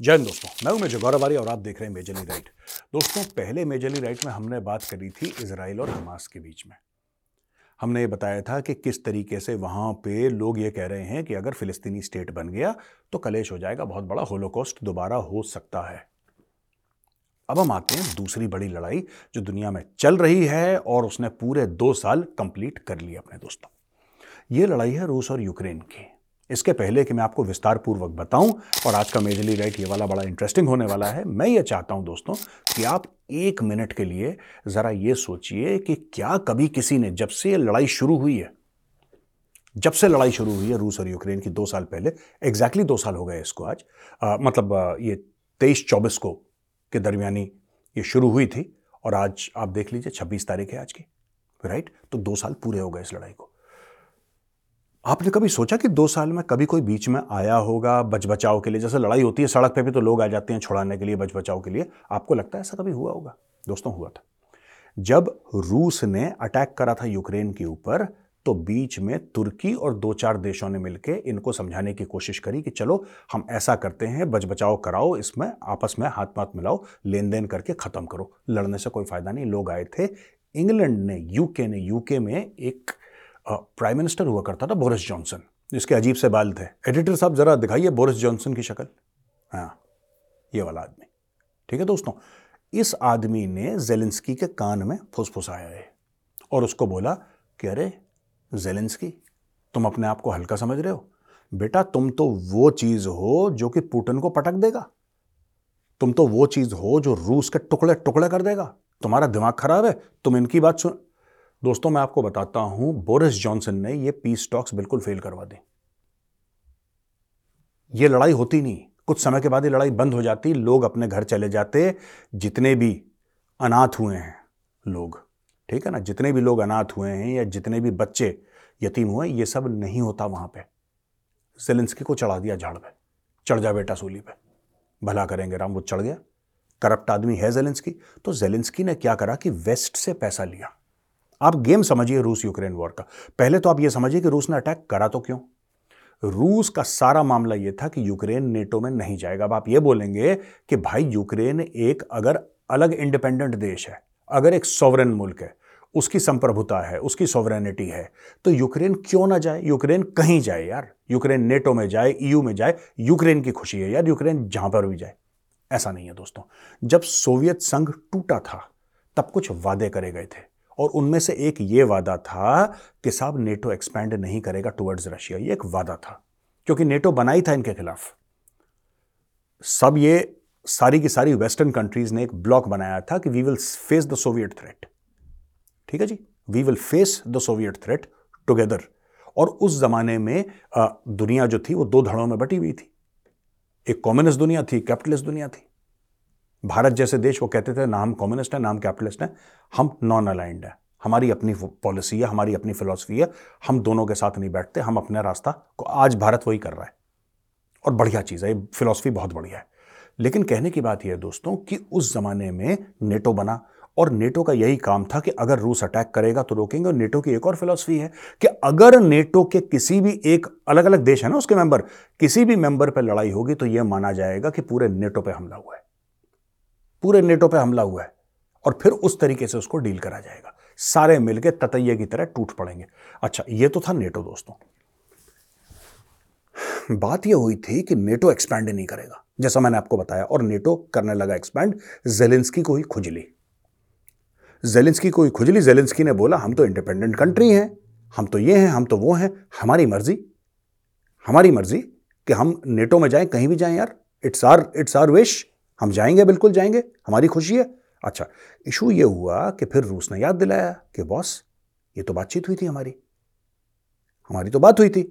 हिंद दोस्तों, मैं हूँ मेजर गौरवारी और आप देख रहे हैं मेजरली राइट। दोस्तों, पहले मेजरली राइट में हमने बात करी थी इसराइल और हमास के बीच में। हमने ये बताया था कि किस तरीके से वहाँ पे लोग ये कह रहे हैं कि अगर फिलिस्तीनी स्टेट बन गया तो कलेश हो जाएगा, बहुत बड़ा होलोकॉस्ट दोबारा हो सकता है। अब हम आते हैं दूसरी बड़ी लड़ाई जो दुनिया में चल रही है और उसने पूरे दो साल कंप्लीट कर लिया अपने दोस्तों। ये लड़ाई है रूस और यूक्रेन की। इसके पहले कि मैं आपको विस्तार पूर्वक बताऊँ और आज का मेजरली राइट ये वाला बड़ा इंटरेस्टिंग होने वाला है मैं ये चाहता हूँ दोस्तों कि आप एक मिनट के लिए ज़रा ये सोचिए कि क्या कभी किसी ने जब से लड़ाई शुरू हुई है जब से लड़ाई शुरू हुई है रूस और यूक्रेन की दो साल पहले एग्जैक्टली दो साल हो गए इसको आज आ, मतलब ये तेईस चौबीस को के दरमियानी ये शुरू हुई थी और आज आप देख लीजिए छब्बीस तारीख है आज की राइट तो दो साल पूरे हो गए इस लड़ाई को। आपने कभी सोचा कि दो साल में कभी कोई बीच में आया होगा बच बचाव के लिए? जैसे लड़ाई होती है, सड़क पे भी तो लोग आ जाते हैं छुड़ाने के लिए बच बचाव के लिए। आपको लगता है ऐसा कभी हुआ होगा? दोस्तों, हुआ था। जब रूस ने अटैक करा था यूक्रेन के ऊपर तो बीच में तुर्की और दो चार देशों ने मिलकर इनको समझाने की कोशिश करी कि चलो, हम ऐसा करते हैं बच बचाव कराओ, इसमें आपस में हाथ पाथ मिलाओ लेन देन करके ख़त्म करो। लड़ने से कोई फ़ायदा नहीं। लोग आए थे। इंग्लैंड ने, यूके ने, यूके में एक प्राइम मिनिस्टर हुआ करता था बोरिस जॉनसन जिसके अजीब से बाल थे। एडिटर साहब, ज़रा दिखाइए बोरिस जॉनसन की शक्ल। हाँ ये वाला आदमी। ठीक है दोस्तों, इस आदमी ने जेलेंस्की के कान में फुसफुसाया है और उसको बोला कि अरे जेलेंस्की तुम अपने आप को हल्का समझ रहे हो? बेटा, तुम तो वो चीज़ हो जो कि पुटिन को पटक देगा। तुम तो वो चीज़ हो जो रूस के टुकड़े टुकड़े कर देगा। तुम्हारा दिमाग खराब है, तुम इनकी बात सुन दोस्तों, मैं आपको बताता हूँ, बोरिस जॉनसन ने ये पीस टॉक्स बिल्कुल फेल करवा दी। ये लड़ाई होती नहीं। कुछ समय के बाद ये लड़ाई बंद हो जाती, लोग अपने घर चले जाते, जितने भी अनाथ हुए हैं लोग, ठीक है ना? जितने भी लोग अनाथ हुए हैं या जितने भी बच्चे यतीम हुए ये सब नहीं होता वहाँ पे। जेलेंस्की को चढ़ा दिया झाड़ पे। चढ़ जा बेटा सूली पे। भला करेंगे, राम, वो चढ़ गया। करप्ट आदमी है जेलेंस्की। तो जेलेंस्की ने क्या करा कि वेस्ट से पैसा लिया। आप गेम समझिए रूस यूक्रेन वॉर का। पहले तो आप ये समझिए कि रूस ने अटैक करा तो क्यों? रूस का सारा मामला यह था कि यूक्रेन नेटो में नहीं जाएगा। अब आप ये बोलेंगे कि भाई यूक्रेन एक अगर अलग इंडिपेंडेंट देश है, अगर एक सॉवरन मुल्क है, उसकी संप्रभुता है, उसकी सॉवरेनिटी है तो यूक्रेन क्यों ना जाए? यूक्रेन कहीं जाए यार। यूक्रेन नेटो में जाए, ईयू में जाए, यूक्रेन की खुशी है यार, यूक्रेन जहाँ पर भी जाए। ऐसा नहीं है दोस्तों। जब सोवियत संघ टूटा था, तब कुछ वादे करे गए थे। और उनमें से एक ये वादा था कि साहब नेटो एक्सपैंड नहीं करेगा टुवर्ड्स रशिया ये एक वादा था, क्योंकि नेटो बनाई था इनके खिलाफ। सब ये सारी की सारी वेस्टर्न कंट्रीज़ ने एक ब्लॉक बनाया था कि we will face the Soviet threat ठीक है जी? We will face the Soviet threat together और उस जमाने में दुनिया जो थी वो दो धड़ों में बटी हुई थी। एक कम्युनिस्ट दुनिया थी कैपिटलिस्ट दुनिया थी। भारत जैसे देश वो कहते थे, ना हम कम्युनिस्ट हैं, ना हम कैपिटलिस्ट हैं, हम नॉन अलाइंड हैं। हमारी अपनी पॉलिसी है, हमारी अपनी फिलोसफी है, हम दोनों के साथ नहीं बैठते, हम अपने रास्ता को आज भारत वही कर रहा है। और बढ़िया चीज़ है, ये फिलोसफी बहुत बढ़िया है। लेकिन कहने की बात यह है दोस्तों कि उस जमाने में नेटो बना और नेटो का यही काम था कि अगर रूस अटैक करेगा तो रोकेंगे और नेटो की एक और फिलॉसफी है कि अगर नेटो के किसी भी एक अलग अलग देश है ना उसके मेंबर किसी भी मेंबर पर लड़ाई होगी तो यह माना जाएगा कि पूरे नेटो पर हमला हुआ है। पूरे नेटो पे हमला हुआ है और फिर उस तरीके से उसको डील करा जाएगा। सारे मिलकर ततैये की तरह टूट पड़ेंगे। अच्छा ये तो था नेटो, दोस्तों। बात यह हुई थी कि नेटो एक्सपैंड नहीं करेगा, जैसा मैंने आपको बताया, और नेटो करने लगा एक्सपैंड जेलेंस्की को ही खुजली। जेलेंस्की को ही खुजली जेलेंस्की ने बोला, हम तो इंडिपेंडेंट कंट्री हैं, हम तो ये हैं, हम तो वो हैं, हमारी मर्ज़ी हमारी मर्ज़ी कि हम नेटो में जाएँ, कहीं भी जाएँ यार। It's our it's our wish हम जाएँगे, बिल्कुल जाएँगे, हमारी खुशी है। अच्छा इशू ये हुआ कि फिर रूस ने याद दिलाया कि बॉस, ये तो बातचीत हुई थी हमारी। हमारी तो बात हुई थी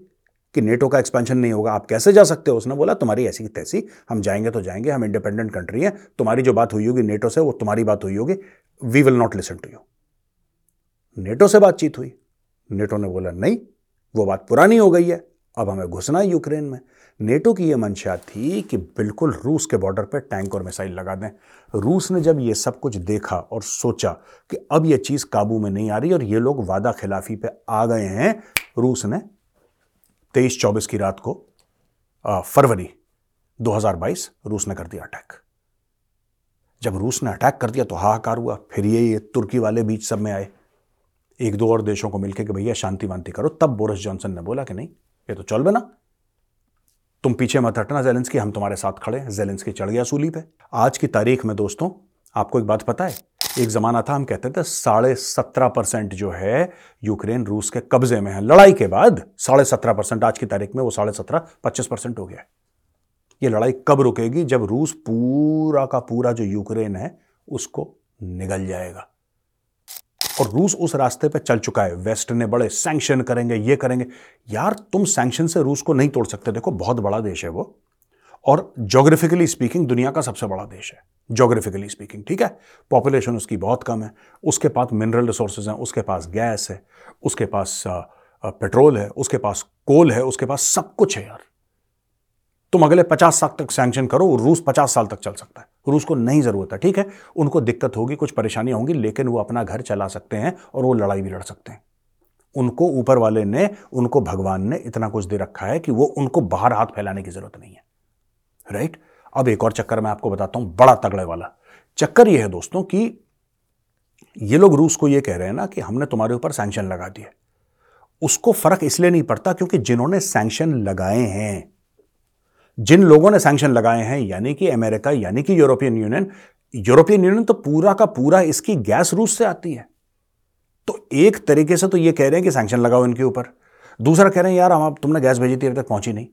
कि नेटो का एक्सपेंशन नहीं होगा, आप कैसे जा सकते हो? उसने बोला, तुम्हारी ऐसी तैसी, हम जाएँगे तो जाएँगे, हम इंडिपेंडेंट कंट्री हैं, तुम्हारी जो बात हुई होगी नेटो से, वो तुम्हारी बात हुई होगी we will not listen to you NATO से बातचीत हुई। नेटो ने बोला, नहीं, वो बात पुरानी हो गई है अब हमें घुसना है यूक्रेन में। नेटो की यह मंशा थी कि बिल्कुल रूस के बॉर्डर पर टैंक और मिसाइल लगा दें। रूस ने जब ये सब कुछ देखा और सोचा कि अब यह चीज़ काबू में नहीं आ रही और ये लोग वादा खिलाफी पे आ गए हैं, रूस ने तेईस चौबीस की रात को फरवरी 2022 रूस ने कर दिया अटैक। जब रूस ने अटैक कर दिया तो हाहाकार हुआ। फिर ये ये तुर्की वाले बीच सब में आए। एक दो और देशों को मिलकर कि भैया शांति वांति करो। तब बोरिस जॉनसन ने बोला कि नहीं ये तो चल बना। तुम पीछे मत हटना जेलेंस हम तुम्हारे साथ खड़े हैं। जेलेंस चढ़ गया सूली पे। आज की तारीख में, दोस्तों, आपको एक बात पता है? एक जमाना था, हम कहते थे, साढ़े सत्रह परसेंट जो है, यूक्रेन रूस के कब्जे में है। लड़ाई के बाद साढ़े सत्रह परसेंट, आज की तारीख में वो साढ़े सत्रह, पच्चीस परसेंट हो गया ये लड़ाई कब रुकेगी? जब रूस पूरा का पूरा जो यूक्रेन है, उसको निगल जाएगा। और रूस उस रास्ते पे चल चुका है। वेस्ट ने बड़े सैंक्शन करेंगे, ये करेंगे। यार, तुम सैंक्शन से रूस को नहीं तोड़ सकते। देखो, बहुत बड़ा देश है वो। और जोग्राफिकली स्पीकिंग दुनिया का सबसे बड़ा देश है। जोग्राफिकली स्पीकिंग ठीक है? पॉपुलेशन उसकी बहुत कम है। उसके पास मिनरल रिसोर्सेज हैं, उसके पास गैस है, उसके पास पेट्रोल है, उसके पास कोल है, उसके पास सब कुछ है यार। तुम अगले पचास साल तक सैंक्शन करो, रूस पचास साल तक चल सकता है। रूस को नहीं ज़रूरत है, ठीक है? उनको दिक्कत होगी, कुछ परेशानियाँ होंगी, लेकिन वो अपना घर चला सकते हैं और वो लड़ाई भी लड़ सकते हैं। उनको ऊपर वाले ने, उनको भगवान ने इतना कुछ दे रखा है कि वो उनको बाहर हाथ फैलाने की ज़रूरत नहीं है। राइट अब एक और चक्कर मैं आपको बताता हूँ, बड़ा तगड़े वाला। चक्कर यह है दोस्तों कि ये लोग रूस को ये कह रहे हैं ना कि हमने तुम्हारे ऊपर सैंक्शन लगा दिए उसको फ़र्क इसलिए नहीं पड़ता क्योंकि जिन्होंने सैंक्शन लगाए हैं जिन लोगों ने सैंक्शन लगाए हैं, यानी कि अमेरिका यानी कि यूरोपियन यूनियन यूरोपियन यूनियन तो पूरा का पूरा इसकी गैस रूस से आती है। तो एक तरीके से तो ये कह रहे हैं कि सैंक्शन लगाओ इनके ऊपर। दूसरा कह रहे हैं, यार, हम तुमने गैस भेजी थी, अभी तक पहुँची नहीं।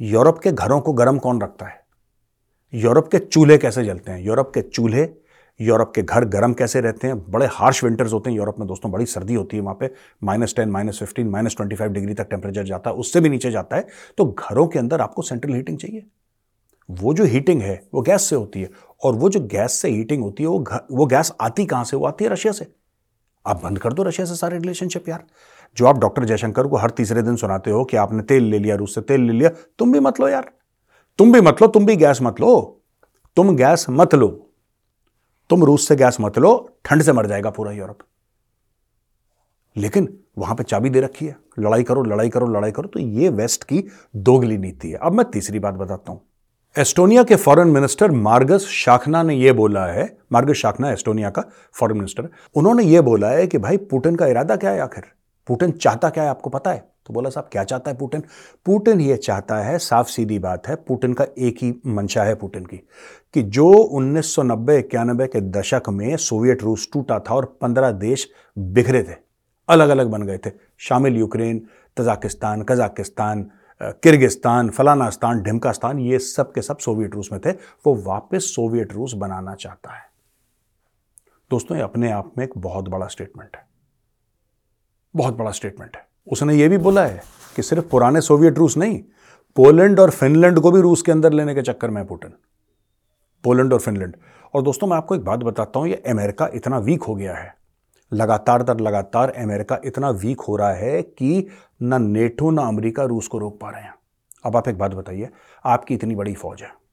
यूरोप के घरों को गर्म कौन रखता है? यूरोप के चूल्हे कैसे जलते हैं? यूरोप के चूल्हे यूरोप के घर गर्म कैसे रहते हैं? बड़े हार्श विंटर्स होते हैं यूरोप में दोस्तों, बड़ी सर्दी होती है वहाँ पे। Minus ten minus fifteen minus twenty five degree तक टेम्परेचर जाता है, उससे भी नीचे जाता है। तो घरों के अंदर आपको सेंट्रल हीटिंग चाहिए। वो जो हीटिंग है, वो गैस से होती है। और वो जो गैस से हीटिंग होती है, वो वो गैस आती कहाँ से? वो आती है रशिया से। आप बंद कर दो रशिया से सारे रिलेशनशिप यार। जो आप डॉक्टर जयशंकर को हर तीसरे दिन सुनाते हो कि आपने तेल ले लिया, रूस से तेल ले लिया, तुम भी मत लो यार। तुम भी मत लो, तुम भी गैस मत लो। तुम गैस मत लो। तुम रूस से गैस मत लो, ठंड से मर जाएगा पूरा यूरोप। लेकिन वहाँ पे चाबी दे रखी है, लड़ाई करो लड़ाई करो लड़ाई करो तो ये वेस्ट की दोगली नीति है। अब मैं तीसरी बात बताता हूँ। एस्टोनिया के फॉरेन मिनिस्टर मार्गस शाखना ने यह बोला है, मार्गस शाखना, एस्टोनिया का फॉरेन मिनिस्टर, उन्होंने यह बोला है कि भाई पुतिन का इरादा क्या है आखिर? पुतिन चाहता क्या है, आपको पता है? तो बोला, साहब, क्या चाहता है पुतिन? पुतिन ये चाहता है, साफ़ सीधी बात है पुटिन का एक ही मंशा है पुतिन की, कि जो 1990 इक्यानबे के दशक में सोवियत रूस टूटा था और पंद्रह देश बिखरे थे अलग अलग बन गए थे, शामिल यूक्रेन, तजाकिस्तान, कजाकिस्तान किर्गिस्तान, फलानास्तान, ढिमकास्तान, ये सब के सब सोवियत रूस में थे, वो वापस सोवियत रूस बनाना चाहता है। दोस्तों, ये अपने आप में एक बहुत बड़ा स्टेटमेंट है, बहुत बड़ा स्टेटमेंट है। उसने ये भी बोला है कि सिर्फ़ पुराने सोवियत रूस नहीं, पोलैंड और फिनलैंड को भी रूस के अंदर लेने के चक्कर में पुटिन। पोलैंड और फिनलैंड। और दोस्तों, मैं आपको एक बात बताता हूँ, ये अमेरिका इतना वीक हो गया है। लगातार दर लगातार अमेरिका इतना वीक हो रहा है कि ना नेटो ना अमेरिका रूस को रोक पा रहे हैं। अब आप एक बात बताइए, आपकी इतनी बड़ी फौज है।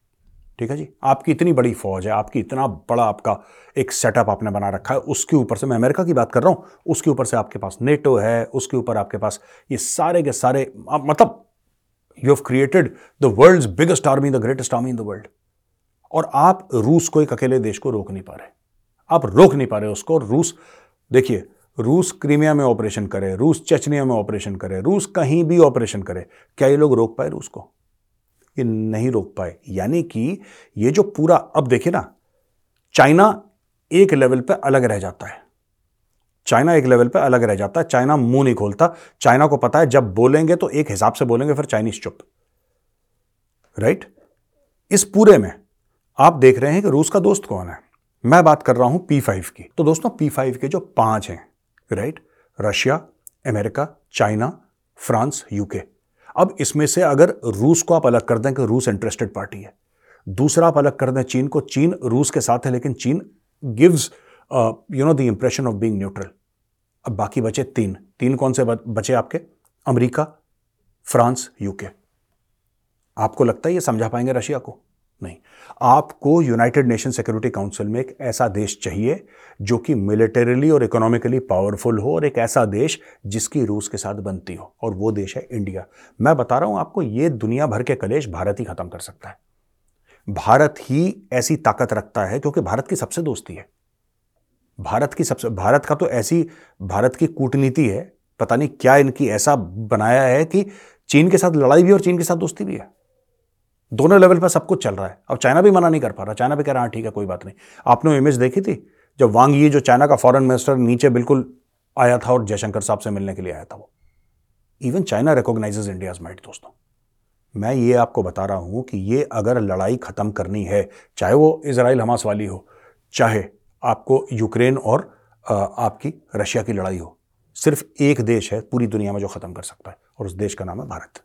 ठीक है जी? आपकी इतनी बड़ी फौज है, आपकी इतना बड़ा आपका एक सेटअप आपने बना रखा है, उसके ऊपर से मैं अमेरिका की बात कर रहा हूँ, उसके ऊपर से आपके पास नेटो है, उसके ऊपर आपके पास ये सारे के सारे मतलब you have created the world biggest army the greatest army in the world और आप रूस को एक अकेले देश को रोक नहीं पा रहे। आप रोक नहीं पा रहे उसको। रूस, देखिए, रूस क्रीमिया में ऑपरेशन करे, रूस चचनिया में ऑपरेशन करे, रूस कहीं भी ऑपरेशन करे, क्या ये लोग रोक पाए रूस को? ये नहीं रोक पाए। यानी कि ये जो पूरा, अब देखिए ना, चाइना एक लेवल पे अलग रह जाता है। चाइना एक लेवल पे अलग रह जाता है। चाइना मुँह नहीं खोलता। चाइना को पता है, जब बोलेंगे तो एक हिसाब से बोलेंगे, फिर चाइनीज़ चुप। राइट? इस पूरे में आप देख रहे हैं कि रूस का दोस्त कौन है? मैं बात कर रहा हूँ पी फाइव की। तो दोस्तों, पी फाइव के जो पाँच हैं, right? Russia, America, China, France, UK. अब इसमें से अगर रूस को आप अलग कर दें कि रूस इंटरेस्टेड पार्टी है, दूसरा आप अलग कर दें चीन को, चीन रूस के साथ है, लेकिन चीन gives you no the impression of being neutral अब बाकी बचे तीन। तीन कौन से बचे आपके? अमेरिका, फ्रांस यूके आपको लगता है ये समझा पाएँगे रशिया को? नहीं। आपको यूनाइटेड नेशन सिक्योरिटी काउंसिल में एक ऐसा देश चाहिए जो कि मिलिटरीली और इकोनॉमिकली पावरफुल हो और एक ऐसा देश जिसकी रूस के साथ बनती हो, और वो देश है इंडिया मैं बता रहा हूँ, आपको ये दुनिया भर के कलेश भारत ही खत्म कर सकता है। भारत ही ऐसी ताकत रखता है क्योंकि भारत की सबसे दोस्ती है। भारत की सबसे, भारत का तो ऐसी, भारत की कूटनीति है, पता नहीं क्या इनकी ऐसा बनाया है कि चीन के साथ लड़ाई भी और चीन के साथ दोस्ती भी है। दोनों लेवल पर सब कुछ चल रहा है। अब चाइना भी मना नहीं कर पा रहा। चाइना भी कह रहा है, ठीक है, कोई बात नहीं। आपने वो इमेज देखी थी? जब वांग ये, जो चाइना का फॉरेन मिनिस्टर नीचे बिल्कुल आया था और जयशंकर साहब से मिलने के लिए आया था वो। Even China recognizes India's might दोस्तों। मैं ये आपको बता रहा हूँ कि ये अगर लड़ाई खत्म करनी है, चाहे वो इसराइल हमास वाली हो, चाहे आपको यूक्रेन और आपकी रशिया की लड़ाई हो, सिर्फ़ एक देश है पूरी दुनिया में जो खत्म कर सकता है, और उस देश का नाम है भारत।